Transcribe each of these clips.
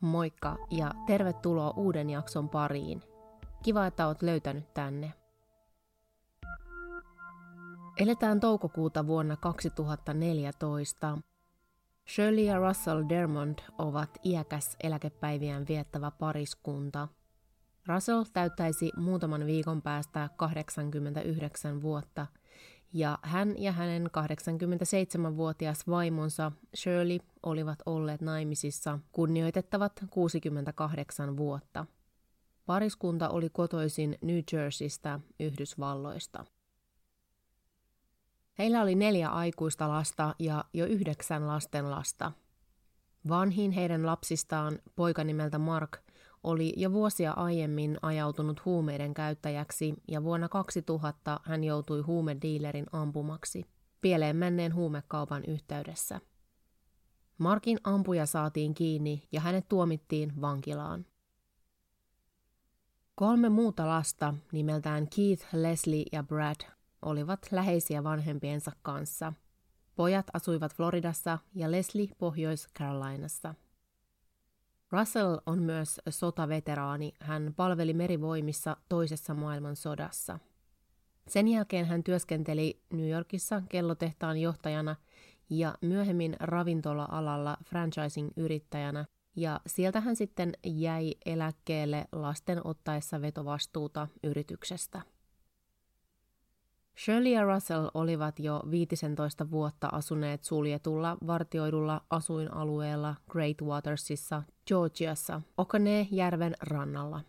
Moikka ja tervetuloa uuden jakson pariin. Kiva, että oot löytänyt tänne. Eletään toukokuuta vuonna 2014. Shirley ja Russell Dermond ovat iäkäs eläkepäiviään viettävä pariskunta. Russell täyttäisi muutaman viikon päästä 89 vuotta – ja hän ja hänen 87-vuotias vaimonsa Shirley olivat olleet naimisissa kunnioitettavat 68 vuotta. Pariskunta oli kotoisin New Jerseystä, Yhdysvalloista. Heillä oli neljä aikuista lasta ja jo yhdeksän lastenlasta. Vanhin heidän lapsistaan, poika nimeltä Mark, oli jo vuosia aiemmin ajautunut huumeiden käyttäjäksi ja vuonna 2000 hän joutui huumediilerin ampumaksi pieleen menneen huumekaupan yhteydessä. Markin ampuja saatiin kiinni ja hänet tuomittiin vankilaan. Kolme muuta lasta nimeltään Keith, Leslie ja Brad olivat läheisiä vanhempiensa kanssa. Pojat asuivat Floridassa ja Leslie Pohjois-Carolinassa. Russell on myös sotaveteraani. Hän palveli merivoimissa toisessa maailmansodassa. Sen jälkeen hän työskenteli New Yorkissa kellotehtaan johtajana ja myöhemmin ravintola-alalla franchising-yrittäjänä, ja sieltä hän sitten jäi eläkkeelle lasten ottaessa vetovastuuta yrityksestä. Shirley ja Russell olivat jo 15 vuotta asuneet suljetulla vartioidulla asuinalueella Great Watersissa, Georgiassa, Okanee-järven rannalla.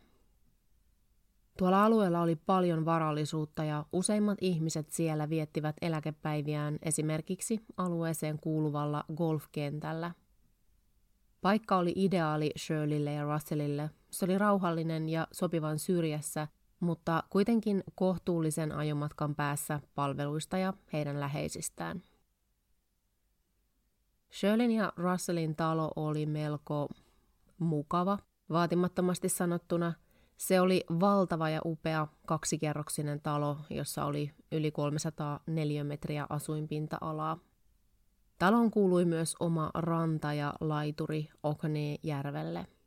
Tuolla alueella oli paljon varallisuutta ja useimmat ihmiset siellä viettivät eläkepäiviään esimerkiksi alueeseen kuuluvalla golfkentällä. Paikka oli ideaali Shirleylle ja Russellille. Se oli rauhallinen ja sopivan syrjässä – mutta kuitenkin kohtuullisen ajomatkan päässä palveluista ja heidän läheisistään. Shirleyn ja Russellin talo oli melko mukava, vaatimattomasti sanottuna. Se oli valtava ja upea kaksikerroksinen talo, jossa oli yli 300 neliömetriä asuinpinta-alaa. Talon kuului myös oma ranta ja laituri Oknee-järvelle –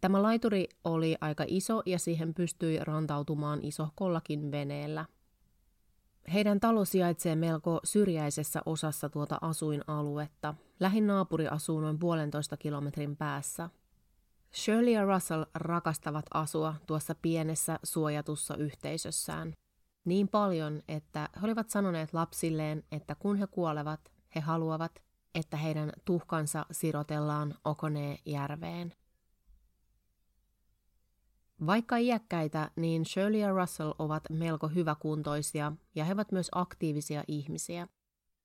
Tämä laituri oli aika iso ja siihen pystyi rantautumaan isohkollakin veneellä. Heidän talo sijaitsee melko syrjäisessä osassa tuota asuinaluetta. Lähin naapuri asuu noin puolentoista kilometrin päässä. Shirley ja Russell rakastavat asua tuossa pienessä suojatussa yhteisössään. Niin paljon, että he olivat sanoneet lapsilleen, että kun he kuolevat, he haluavat, että heidän tuhkansa sirotellaan Okonee-järveen. Vaikka iäkkäitä, niin Shirley ja Russell ovat melko hyväkuntoisia ja he ovat myös aktiivisia ihmisiä.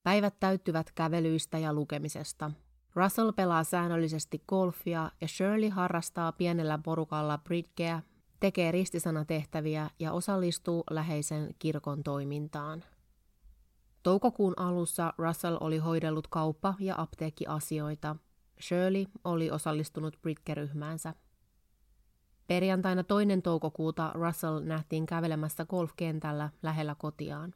Päivät täyttyvät kävelyistä ja lukemisesta. Russell pelaa säännöllisesti golfia ja Shirley harrastaa pienellä porukalla bridgeä, tekee ristisanatehtäviä ja osallistuu läheisen kirkon toimintaan. Toukokuun alussa Russell oli hoidellut kauppa- ja apteekkiasioita. Shirley oli osallistunut Britke-ryhmäänsä. Perjantaina toinen toukokuuta Russell nähtiin kävelemässä golfkentällä lähellä kotiaan.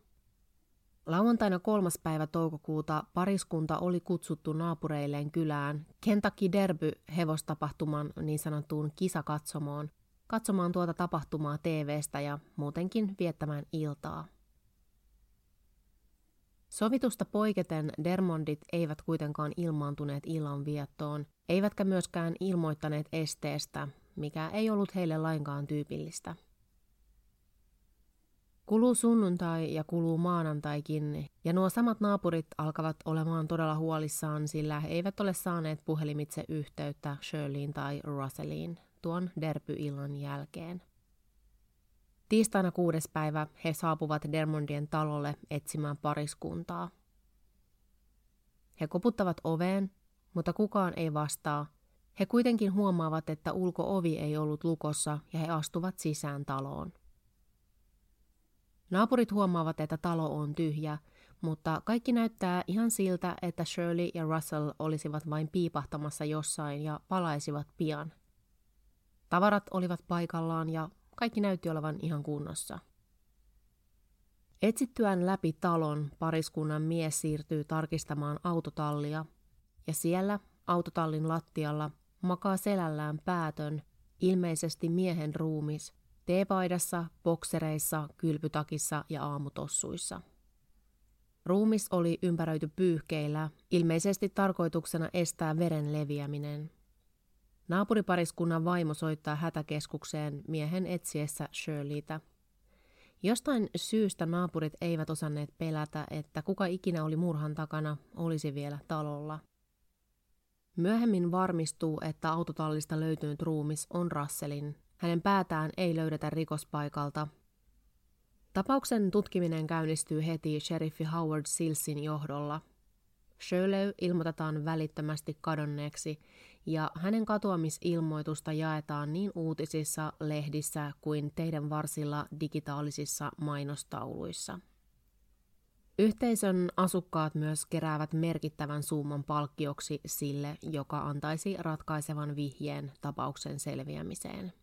Lauantaina kolmas päivä toukokuuta pariskunta oli kutsuttu naapureilleen kylään Kentucky Derby hevostapahtuman niin sanottuun kisakatsomoon, katsomaan tuota tapahtumaa TVstä ja muutenkin viettämään iltaa. Sovitusta poiketen Dermondit eivät kuitenkaan ilmaantuneet illan viettoon, eivätkä myöskään ilmoittaneet esteestä, mikä ei ollut heille lainkaan tyypillistä. Kuluu sunnuntai ja kuluu maanantaikin, ja nuo samat naapurit alkavat olemaan todella huolissaan, sillä he eivät ole saaneet puhelimitse yhteyttä Shirleyin tai Russelliin tuon derpyillan jälkeen. Tiistaina kuudes päivä he saapuvat Dermondien talolle etsimään pariskuntaa. He koputtavat oveen, mutta kukaan ei vastaa – he kuitenkin huomaavat, että ulkoovi ei ollut lukossa ja he astuvat sisään taloon. Naapurit huomaavat, että talo on tyhjä, mutta kaikki näyttää ihan siltä, että Shirley ja Russell olisivat vain piipahtamassa jossain ja palaisivat pian. Tavarat olivat paikallaan ja kaikki näytti olevan ihan kunnossa. Etsittyään läpi talon pariskunnan mies siirtyy tarkistamaan autotallia, ja siellä autotallin lattialla makaa selällään päätön, ilmeisesti miehen ruumis, teepaidassa, boksereissa, kylpytakissa ja aamutossuissa. Ruumis oli ympäröity pyyhkeillä, ilmeisesti tarkoituksena estää veren leviäminen. Naapuripariskunnan vaimo soittaa hätäkeskukseen miehen etsiessä Shirleytä. Jostain syystä naapurit eivät osanneet pelätä, että kuka ikinä oli murhan takana, olisi vielä talolla. Myöhemmin varmistuu, että autotallista löytynyt ruumis on Russellin. Hänen päätään ei löydetä rikospaikalta. Tapauksen tutkiminen käynnistyy heti sheriffi Howard Silsin johdolla. Shirley ilmoitetaan välittömästi kadonneeksi ja hänen katoamisilmoitusta jaetaan niin uutisissa, lehdissä kuin teidän varsilla digitaalisissa mainostauluissa. Yhteisön asukkaat myös keräävät merkittävän summan palkkioksi sille, joka antaisi ratkaisevan vihjeen tapauksen selviämiseen.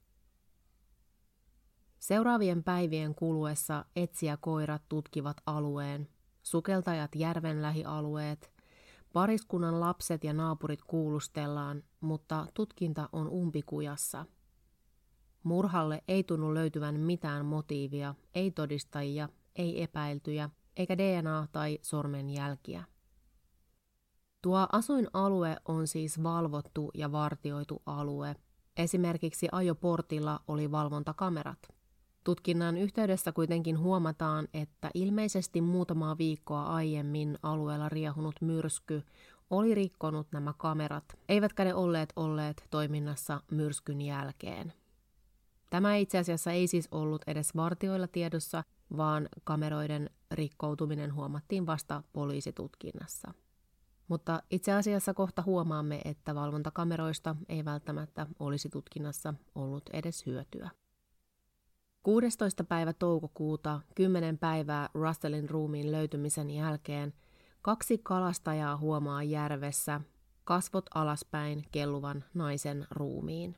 Seuraavien päivien kuluessa etsiä-koirat tutkivat alueen, sukeltajat järven lähialueet, pariskunnan lapset ja naapurit kuulustellaan, mutta tutkinta on umpikujassa. Murhalle ei tunnu löytyvän mitään motiivia, ei todistajia, ei epäiltyjä – eikä DNA- tai sormenjälkiä. Tuo asuinalue on siis valvottu ja vartioitu alue. Esimerkiksi ajoportilla oli valvontakamerat. Tutkinnan yhteydessä kuitenkin huomataan, että ilmeisesti muutamaa viikkoa aiemmin alueella riehunut myrsky oli rikkonut nämä kamerat, eivätkä ne olleet olleet toiminnassa myrskyn jälkeen. Tämä itse asiassa ei siis ollut edes vartioilla tiedossa, vaan kameroiden rikkoutuminen huomattiin vasta poliisitutkinnassa. Mutta itse asiassa kohta huomaamme, että valvontakameroista ei välttämättä olisi tutkinnassa ollut edes hyötyä. 16. päivä toukokuuta, 10 päivää Russellin ruumiin löytymisen jälkeen, kaksi kalastajaa huomaa järvessä kasvot alaspäin kelluvan naisen ruumiin.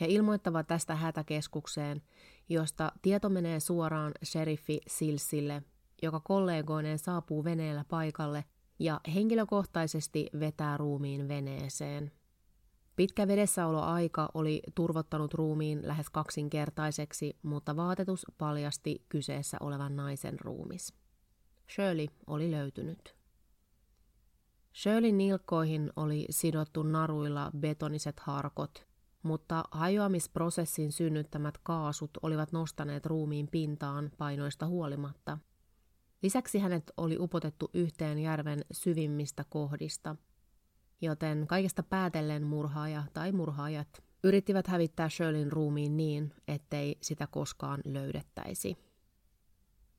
He ilmoittavat tästä hätäkeskukseen, josta tieto menee suoraan sheriffi Silsille, joka kollegoineen saapuu veneellä paikalle ja henkilökohtaisesti vetää ruumiin veneeseen. Pitkä vedessäoloaika oli turvottanut ruumiin lähes kaksinkertaiseksi, mutta vaatetus paljasti kyseessä olevan naisen ruumis. Shirley oli löytynyt. Shirleyn nilkkoihin oli sidottu naruilla betoniset harkot, mutta hajoamisprosessin synnyttämät kaasut olivat nostaneet ruumiin pintaan painoista huolimatta. Lisäksi hänet oli upotettu yhteen järven syvimmistä kohdista, joten kaikesta päätellen murhaaja tai murhaajat yrittivät hävittää Shirleyn ruumiin niin, ettei sitä koskaan löydettäisi.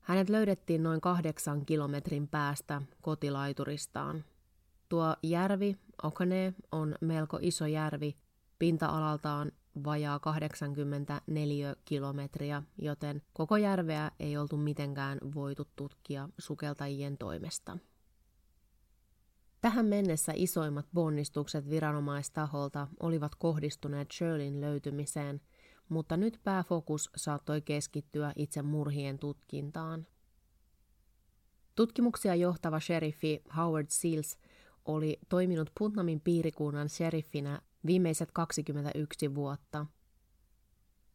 Hänet löydettiin noin kahdeksan kilometrin päästä kotilaituristaan. Tuo järvi, Okane, on melko iso järvi, pinta-alaltaan vajaa 84 kilometriä, joten koko järveä ei oltu mitenkään voitu tutkia sukeltajien toimesta. Tähän mennessä isoimmat ponnistukset viranomaistaholta olivat kohdistuneet Shirleyn löytymiseen, mutta nyt pääfokus saattoi keskittyä itse murhien tutkintaan. Tutkimuksia johtava sheriffi Howard Seals oli toiminut Putnamin piirikunnan sheriffinä viimeiset 21 vuotta.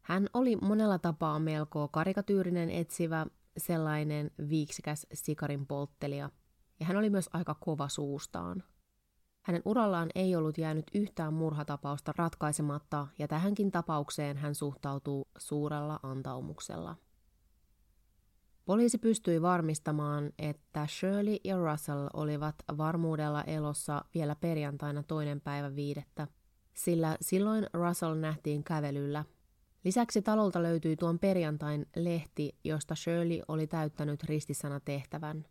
Hän oli monella tapaa melko karikatyyrinen etsivä, sellainen viiksikäs sikarin polttelija, ja hän oli myös aika kova suustaan. Hänen urallaan ei ollut jäänyt yhtään murhatapausta ratkaisematta, ja tähänkin tapaukseen hän suhtautuu suurella antaumuksella. Poliisi pystyi varmistamaan, että Shirley ja Russell olivat varmuudella elossa vielä perjantaina toinen päivä viidettä – sillä silloin Russell nähtiin kävelyllä. Lisäksi talolta löytyi tuon perjantain lehti, josta Shirley oli täyttänyt ristisana tehtävän.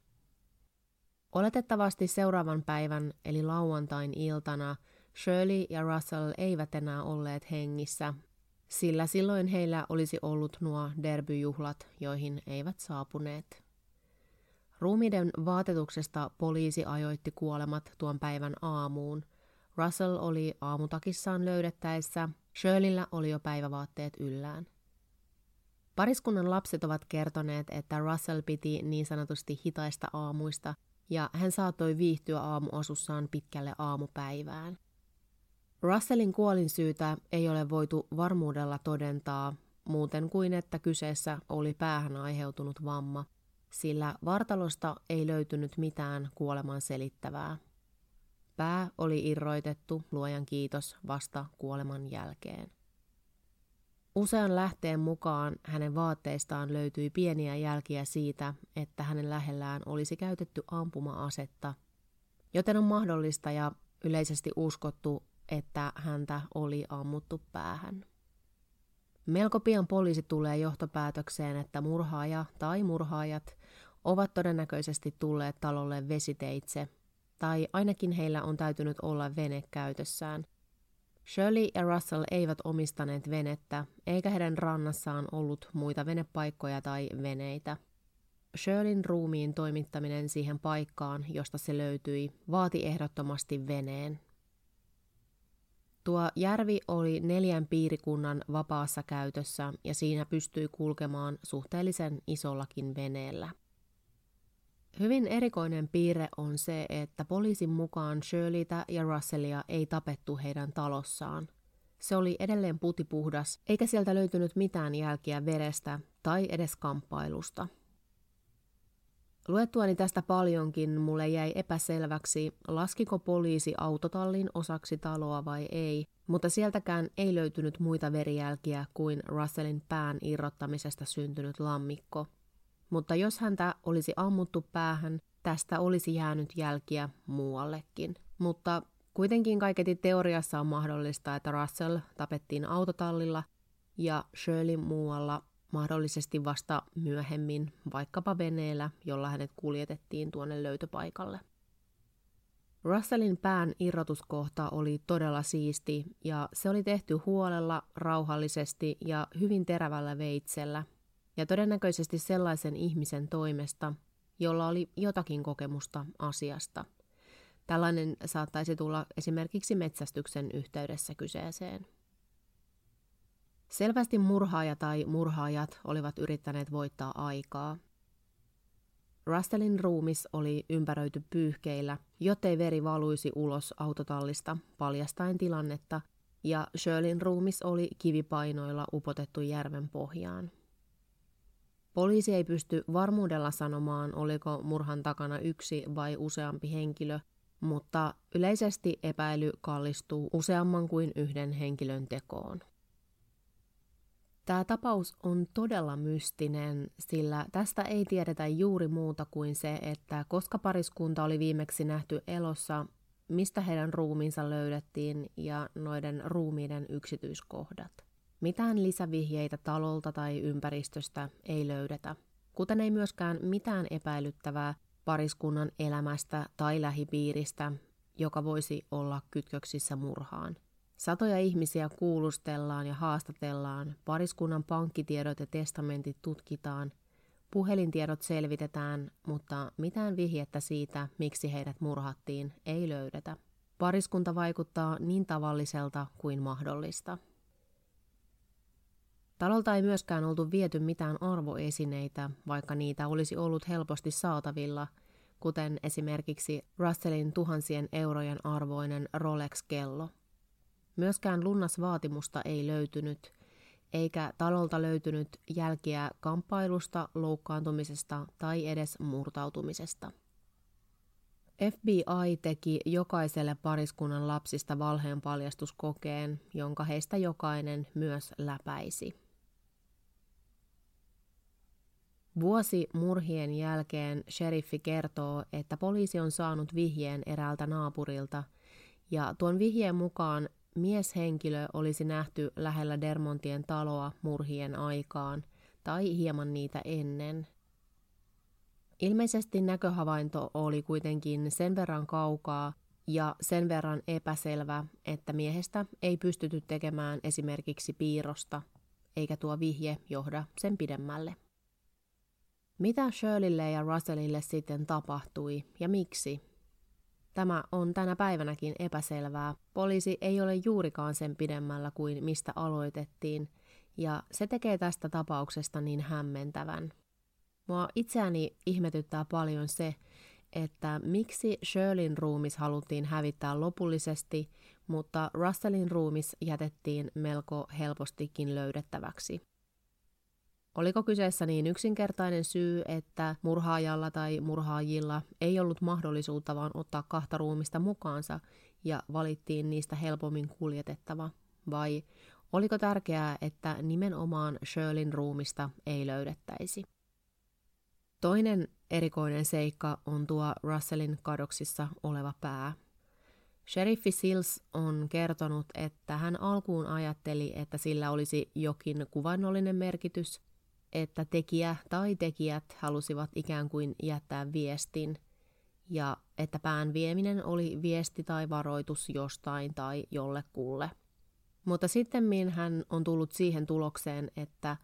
Oletettavasti seuraavan päivän eli lauantain iltana Shirley ja Russell eivät enää olleet hengissä, sillä silloin heillä olisi ollut nuo derbyjuhlat, joihin eivät saapuneet. Ruumiden vaatetuksesta poliisi ajoitti kuolemat tuon päivän aamuun – Russell oli aamutakissaan löydettäessä, Shirleyllä oli jo päivävaatteet yllään. Pariskunnan lapset ovat kertoneet, että Russell piti niin sanotusti hitaista aamuista ja hän saattoi viihtyä aamuasussaan pitkälle aamupäivään. Russellin kuolinsyytä ei ole voitu varmuudella todentaa muuten kuin että kyseessä oli päähän aiheutunut vamma, sillä vartalosta ei löytynyt mitään kuoleman selittävää. Pää oli irroitettu, luojan kiitos, vasta kuoleman jälkeen. Usean lähteen mukaan hänen vaatteistaan löytyi pieniä jälkiä siitä, että hänen lähellään olisi käytetty ampuma-asetta, joten on mahdollista ja yleisesti uskottu, että häntä oli ammuttu päähän. Melko pian poliisi tulee johtopäätökseen, että murhaaja tai murhaajat ovat todennäköisesti tulleet talolle vesiteitse, tai ainakin heillä on täytynyt olla vene käytössään. Shirley ja Russell eivät omistaneet venettä, eikä heidän rannassaan ollut muita venepaikkoja tai veneitä. Shirleyn ruumiin toimittaminen siihen paikkaan, josta se löytyi, vaati ehdottomasti veneen, Tuo järvi oli neljän piirikunnan vapaassa käytössä ja siinä pystyi kulkemaan suhteellisen isollakin veneellä. Hyvin erikoinen piirre on se, että poliisin mukaan Shirleytä ja Russellia ei tapettu heidän talossaan. Se oli edelleen putipuhdas, eikä sieltä löytynyt mitään jälkiä verestä tai edes kamppailusta – Luettuani tästä paljonkin mulle jäi epäselväksi, laskiko poliisi autotallin osaksi taloa vai ei, mutta sieltäkään ei löytynyt muita verijälkiä kuin Russellin pään irrottamisesta syntynyt lammikko. Mutta jos häntä olisi ammuttu päähän, tästä olisi jäänyt jälkiä muuallekin. Mutta kuitenkin kaiketi teoriassa on mahdollista, että Russell tapettiin autotallilla ja Shirley muualla mahdollisesti vasta myöhemmin, vaikkapa veneellä, jolla hänet kuljetettiin tuonne löytöpaikalle. Russellin pään irrotuskohta oli todella siisti ja se oli tehty huolella, rauhallisesti ja hyvin terävällä veitsellä ja todennäköisesti sellaisen ihmisen toimesta, jolla oli jotakin kokemusta asiasta. Tällainen saattaisi tulla esimerkiksi metsästyksen yhteydessä kyseeseen. Selvästi murhaaja tai murhaajat olivat yrittäneet voittaa aikaa. Russellin ruumis oli ympäröity pyyhkeillä, jottei veri valuisi ulos autotallista paljastaen tilannetta, ja Shirleyn ruumis oli kivipainoilla upotettu järven pohjaan. Poliisi ei pysty varmuudella sanomaan, oliko murhan takana yksi vai useampi henkilö, mutta yleisesti epäily kallistuu useamman kuin yhden henkilön tekoon. Tämä tapaus on todella mystinen, sillä tästä ei tiedetä juuri muuta kuin se, että koska pariskunta oli viimeksi nähty elossa, mistä heidän ruumiinsa löydettiin ja noiden ruumiiden yksityiskohdat. Mitään lisävihjeitä talolta tai ympäristöstä ei löydetä, kuten ei myöskään mitään epäilyttävää pariskunnan elämästä tai lähipiiristä, joka voisi olla kytköksissä murhaan. Satoja ihmisiä kuulustellaan ja haastatellaan, pariskunnan pankkitiedot ja testamentit tutkitaan, puhelintiedot selvitetään, mutta mitään vihjettä siitä, miksi heidät murhattiin, ei löydetä. Pariskunta vaikuttaa niin tavalliselta kuin mahdollista. Talolta ei myöskään oltu viety mitään arvoesineitä, vaikka niitä olisi ollut helposti saatavilla, kuten esimerkiksi Russellin tuhansien eurojen arvoinen Rolex-kello – Myöskään lunnasvaatimusta ei löytynyt, eikä talolta löytynyt jälkiä kamppailusta, loukkaantumisesta tai edes murtautumisesta. FBI teki jokaiselle pariskunnan lapsista valheen paljastuskokeen, jonka heistä jokainen myös läpäisi. Vuosi murhien jälkeen sheriffi kertoo, että poliisi on saanut vihjeen eräältä naapurilta, ja tuon vihjeen mukaan mieshenkilö olisi nähty lähellä Dermontien taloa murhien aikaan tai hieman niitä ennen. Ilmeisesti näköhavainto oli kuitenkin sen verran kaukaa ja sen verran epäselvä, että miehestä ei pystytty tekemään esimerkiksi piirrosta, eikä tuo vihje johda sen pidemmälle. Mitä Shirleylle ja Russellille sitten tapahtui ja miksi, Tämä on tänä päivänäkin epäselvää. Poliisi ei ole juurikaan sen pidemmällä kuin mistä aloitettiin, ja se tekee tästä tapauksesta niin hämmentävän. Mua itseäni ihmetyttää paljon se, että miksi Shirleyn ruumis haluttiin hävittää lopullisesti, mutta Russellin ruumis jätettiin melko helpostikin löydettäväksi. Oliko kyseessä niin yksinkertainen syy, että murhaajalla tai murhaajilla ei ollut mahdollisuutta vaan ottaa kahta ruumista mukaansa ja valittiin niistä helpommin kuljetettava? Vai oliko tärkeää, että nimenomaan Shirleyn ruumista ei löydettäisi? Toinen erikoinen seikka on tuo Russellin kadoksissa oleva pää. Sheriffi Sills on kertonut, että hän alkuun ajatteli, että sillä olisi jokin kuvainnollinen merkitys, että tekijä tai tekijät halusivat ikään kuin jättää viestin, ja että pään vieminen oli viesti tai varoitus jostain tai jollekulle. Mutta sitten hän on tullut siihen tulokseen, että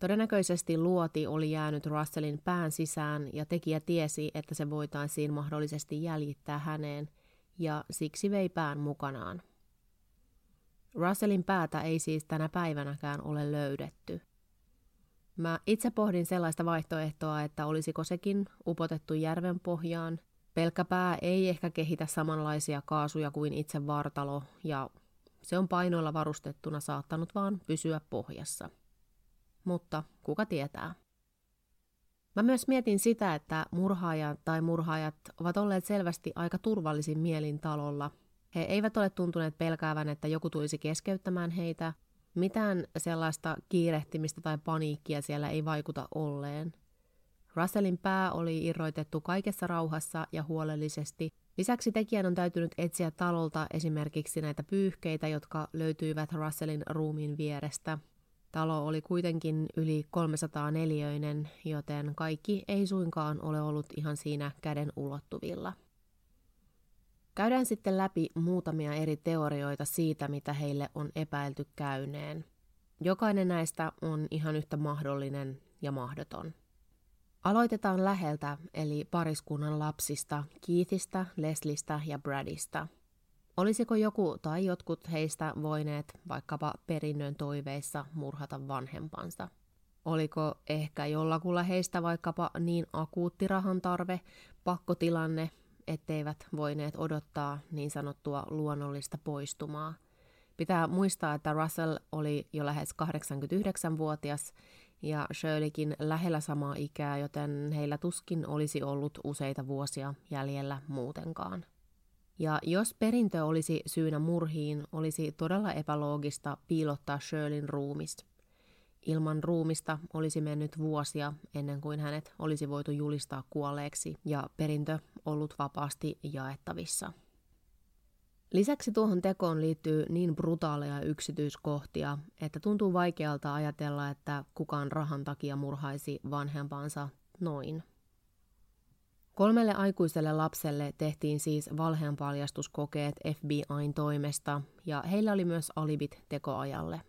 Todennäköisesti luoti oli jäänyt Russellin pään sisään ja tekijä tiesi, että se voitaisiin mahdollisesti jäljittää häneen, ja siksi vei pään mukanaan. Russellin päätä ei siis tänä päivänäkään ole löydetty. Mä itse pohdin sellaista vaihtoehtoa, että olisiko sekin upotettu järven pohjaan. Pelkkä pää ei ehkä kehitä samanlaisia kaasuja kuin itse vartalo, ja se on painoilla varustettuna saattanut vaan pysyä pohjassa mutta kuka tietää. Mä myös mietin sitä, että murhaajat tai murhaajat ovat olleet selvästi aika turvallisin mielin talolla. He eivät ole tuntuneet pelkäävän, että joku tulisi keskeyttämään heitä. Mitään sellaista kiirehtimistä tai paniikkia siellä ei vaikuta olleen. Russellin pää oli irroitettu kaikessa rauhassa ja huolellisesti. Lisäksi tekijän on täytynyt etsiä talolta esimerkiksi näitä pyyhkeitä, jotka löytyivät Russellin ruumiin vierestä – Talo oli kuitenkin yli 300 neliöinen, joten kaikki ei suinkaan ole ollut ihan siinä käden ulottuvilla. Käydään sitten läpi muutamia eri teorioita siitä, mitä heille on epäilty käyneen. Jokainen näistä on ihan yhtä mahdollinen ja mahdoton. Aloitetaan läheltä, eli pariskunnan lapsista, Keithistä, Leslistä ja Bradista – Olisiko joku tai jotkut heistä voineet vaikkapa perinnön toiveissa murhata vanhempansa? Oliko ehkä jollakulla heistä vaikkapa niin akuutti rahan tarve, pakkotilanne, etteivät voineet odottaa niin sanottua luonnollista poistumaa? Pitää muistaa, että Russell oli jo lähes 89-vuotias ja Shirleykin lähellä samaa ikää, joten heillä tuskin olisi ollut useita vuosia jäljellä muutenkaan. Ja jos perintö olisi syynä murhiin, olisi todella epäloogista piilottaa Shirleyn ruumis. Ilman ruumista olisi mennyt vuosia ennen kuin hänet olisi voitu julistaa kuolleeksi ja perintö ollut vapaasti jaettavissa. Lisäksi tuohon tekoon liittyy niin brutaaleja yksityiskohtia, että tuntuu vaikealta ajatella, että kukaan rahan takia murhaisi vanhempansa noin. Kolmelle aikuiselle lapselle tehtiin siis valheenpaljastuskokeet FBIn toimesta ja heillä oli myös alibit tekoajalle.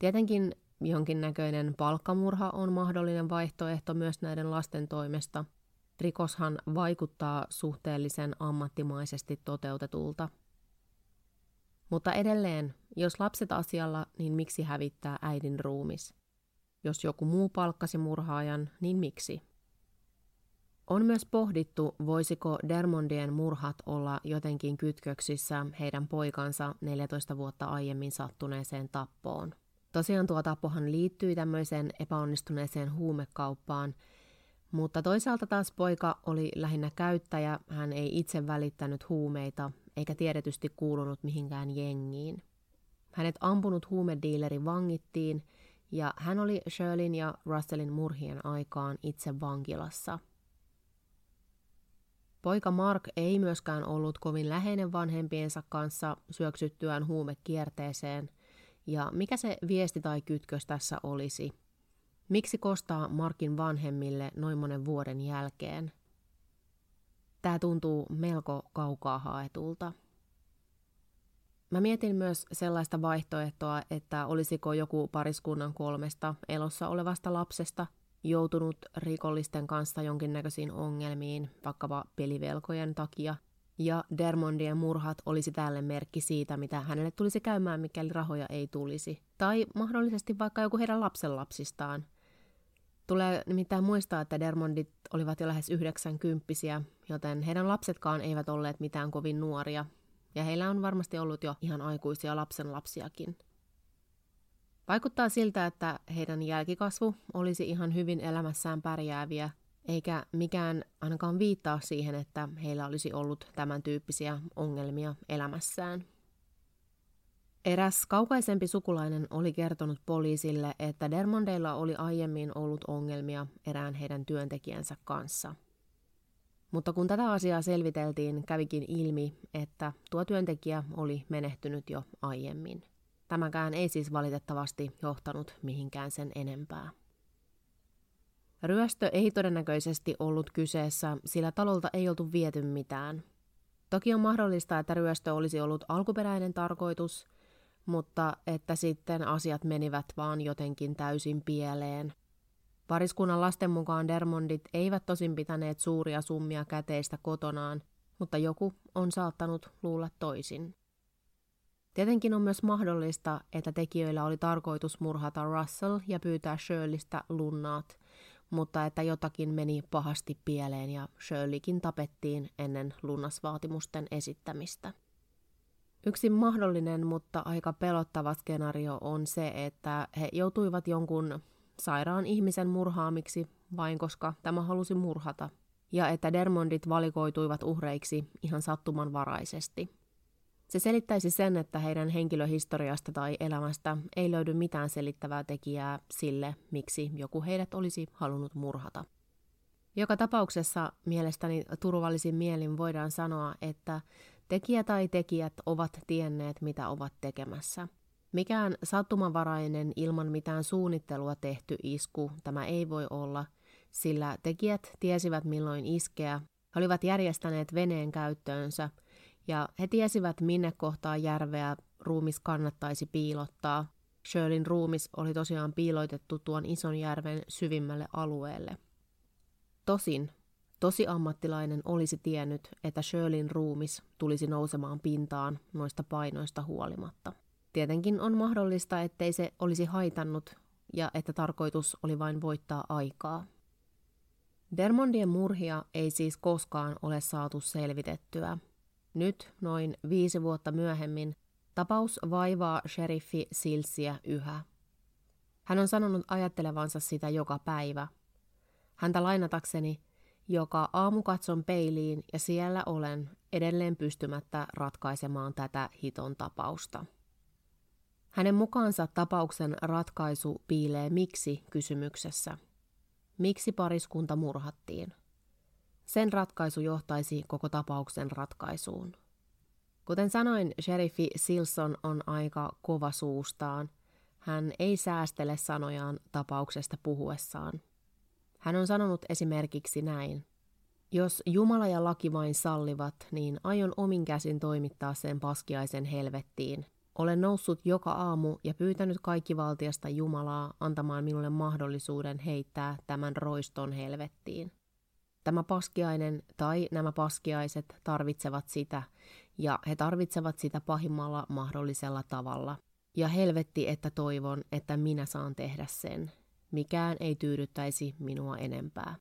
Tietenkin jonkinnäköinen palkkamurha on mahdollinen vaihtoehto myös näiden lasten toimesta. Rikoshan vaikuttaa suhteellisen ammattimaisesti toteutetulta. Mutta edelleen, jos lapset asialla, niin miksi hävittää äidin ruumis? Jos joku muu palkkasi murhaajan, niin miksi? On myös pohdittu, voisiko Dermondien murhat olla jotenkin kytköksissä heidän poikansa 14 vuotta aiemmin sattuneeseen tappoon. Tosiaan tuo tappohan liittyi tämmöiseen epäonnistuneeseen huumekauppaan, mutta toisaalta taas poika oli lähinnä käyttäjä, hän ei itse välittänyt huumeita eikä tiedetysti kuulunut mihinkään jengiin. Hänet ampunut huumediileri vangittiin ja hän oli Shirleyn ja Russellin murhien aikaan itse vankilassa – Poika Mark ei myöskään ollut kovin läheinen vanhempiensa kanssa syöksyttyään huumekierteeseen. Ja mikä se viesti tai kytkös tässä olisi? Miksi kostaa Markin vanhemmille noin monen vuoden jälkeen? Tämä tuntuu melko kaukaa haetulta. Mä mietin myös sellaista vaihtoehtoa, että olisiko joku pariskunnan kolmesta elossa olevasta lapsesta – joutunut rikollisten kanssa jonkinnäköisiin ongelmiin, vaikkapa pelivelkojen takia, ja Dermondien murhat olisi tälle merkki siitä, mitä hänelle tulisi käymään, mikäli rahoja ei tulisi. Tai mahdollisesti vaikka joku heidän lapsenlapsistaan. Tulee nimittäin muistaa, että Dermondit olivat jo lähes yhdeksänkymppisiä, joten heidän lapsetkaan eivät olleet mitään kovin nuoria, ja heillä on varmasti ollut jo ihan aikuisia lapsenlapsiakin. Vaikuttaa siltä, että heidän jälkikasvu olisi ihan hyvin elämässään pärjääviä, eikä mikään ainakaan viittaa siihen, että heillä olisi ollut tämän tyyppisiä ongelmia elämässään. Eräs kaukaisempi sukulainen oli kertonut poliisille, että Dermondeilla oli aiemmin ollut ongelmia erään heidän työntekijänsä kanssa. Mutta kun tätä asiaa selviteltiin, kävikin ilmi, että tuo työntekijä oli menehtynyt jo aiemmin. Tämäkään ei siis valitettavasti johtanut mihinkään sen enempää. Ryöstö ei todennäköisesti ollut kyseessä, sillä talolta ei oltu viety mitään. Toki on mahdollista, että ryöstö olisi ollut alkuperäinen tarkoitus, mutta että sitten asiat menivät vaan jotenkin täysin pieleen. Pariskunnan lasten mukaan Dermondit eivät tosin pitäneet suuria summia käteistä kotonaan, mutta joku on saattanut luulla toisin. Tietenkin on myös mahdollista, että tekijöillä oli tarkoitus murhata Russell ja pyytää Shirleystä lunnaat, mutta että jotakin meni pahasti pieleen ja Shirleykin tapettiin ennen lunnasvaatimusten esittämistä. Yksi mahdollinen, mutta aika pelottava skenaario on se, että he joutuivat jonkun sairaan ihmisen murhaamiksi vain koska tämä halusi murhata, ja että Dermondit valikoituivat uhreiksi ihan sattumanvaraisesti – se selittäisi sen, että heidän henkilöhistoriasta tai elämästä ei löydy mitään selittävää tekijää sille, miksi joku heidät olisi halunnut murhata. Joka tapauksessa mielestäni turvallisin mielin voidaan sanoa, että tekijä tai tekijät ovat tienneet, mitä ovat tekemässä. Mikään sattumanvarainen ilman mitään suunnittelua tehty isku tämä ei voi olla, sillä tekijät tiesivät milloin iskeä, he olivat järjestäneet veneen käyttöönsä – ja he tiesivät, minne kohtaa järveä ruumis kannattaisi piilottaa. Shirleyn ruumis oli tosiaan piiloitettu tuon ison järven syvimmälle alueelle. Tosin tosi ammattilainen olisi tiennyt, että Shirleyn ruumis tulisi nousemaan pintaan noista painoista huolimatta. Tietenkin on mahdollista, ettei se olisi haitannut ja että tarkoitus oli vain voittaa aikaa. Dermondien murhia ei siis koskaan ole saatu selvitettyä – nyt, noin viisi vuotta myöhemmin, tapaus vaivaa sheriffi Silsiä yhä. Hän on sanonut ajattelevansa sitä joka päivä. Häntä lainatakseni, joka aamu katson peiliin ja siellä olen edelleen pystymättä ratkaisemaan tätä hiton tapausta. Hänen mukaansa tapauksen ratkaisu piilee miksi kysymyksessä. Miksi pariskunta murhattiin? Sen ratkaisu johtaisi koko tapauksen ratkaisuun. Kuten sanoin, sheriffi Silson on aika kova suustaan. Hän ei säästele sanojaan tapauksesta puhuessaan. Hän on sanonut esimerkiksi näin. Jos Jumala ja laki vain sallivat, niin aion omin käsin toimittaa sen paskiaisen helvettiin. Olen noussut joka aamu ja pyytänyt kaikkivaltiasta Jumalaa antamaan minulle mahdollisuuden heittää tämän roiston helvettiin. Tämä paskiainen tai nämä paskiaiset tarvitsevat sitä, ja he tarvitsevat sitä pahimmalla mahdollisella tavalla. Ja helvetti, että toivon, että minä saan tehdä sen. Mikään ei tyydyttäisi minua enempää.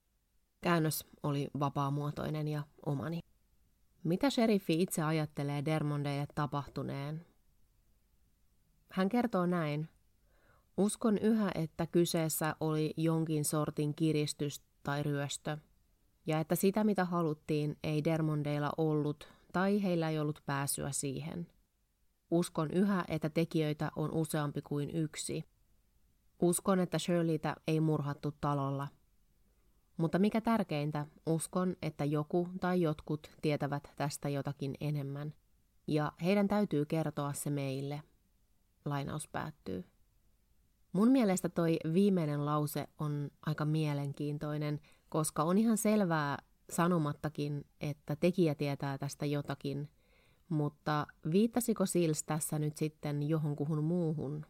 Käännös oli vapaamuotoinen ja omani. Mitä sheriffi itse ajattelee Dermondeille tapahtuneen? Hän kertoo näin. Uskon yhä, että kyseessä oli jonkin sortin kiristys tai ryöstö – ja että sitä mitä haluttiin ei Dermondeilla ollut tai heillä ei ollut pääsyä siihen. Uskon yhä, että tekijöitä on useampi kuin yksi. Uskon, että Shirleytä ei murhattu talolla. Mutta mikä tärkeintä, uskon, että joku tai jotkut tietävät tästä jotakin enemmän. Ja heidän täytyy kertoa se meille. Lainaus päättyy. Mun mielestä toi viimeinen lause on aika mielenkiintoinen – koska on ihan selvää sanomattakin, että tekijä tietää tästä jotakin, mutta viittasiko Sils tässä nyt sitten johonkuhun muuhun?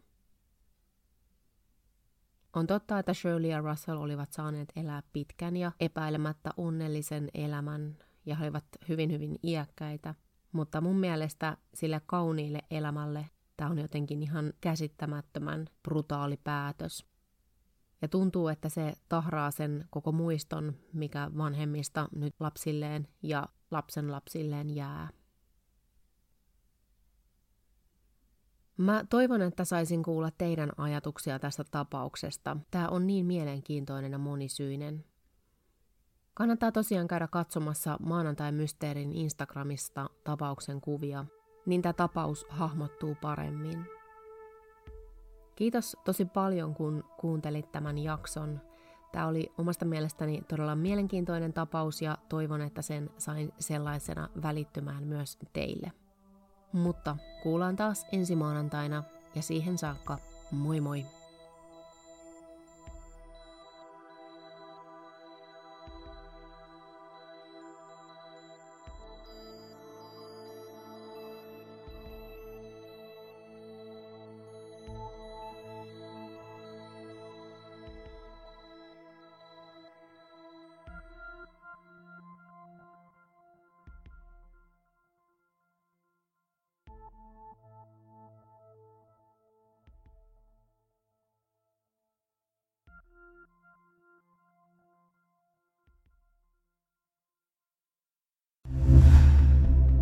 On totta, että Shirley ja Russell olivat saaneet elää pitkän ja epäilemättä onnellisen elämän, ja he olivat hyvin hyvin iäkkäitä. Mutta mun mielestä sille kauniille elämälle tämä on jotenkin ihan käsittämättömän brutaali päätös. Ja tuntuu, että se tahraa sen koko muiston, mikä vanhemmista nyt lapsilleen ja lapsen lapsilleen jää. Mä toivon, että saisin kuulla teidän ajatuksia tästä tapauksesta. Tämä on niin mielenkiintoinen ja monisyinen. Kannattaa tosiaan käydä katsomassa maanantai mysteerin Instagramista tapauksen kuvia, niin tämä tapaus hahmottuu paremmin. Kiitos tosi paljon, kun kuuntelit tämän jakson. Tämä oli omasta mielestäni todella mielenkiintoinen tapaus ja toivon, että sen sain sellaisena välittymään myös teille. Mutta kuullaan taas ensi maanantaina ja siihen saakka moi moi!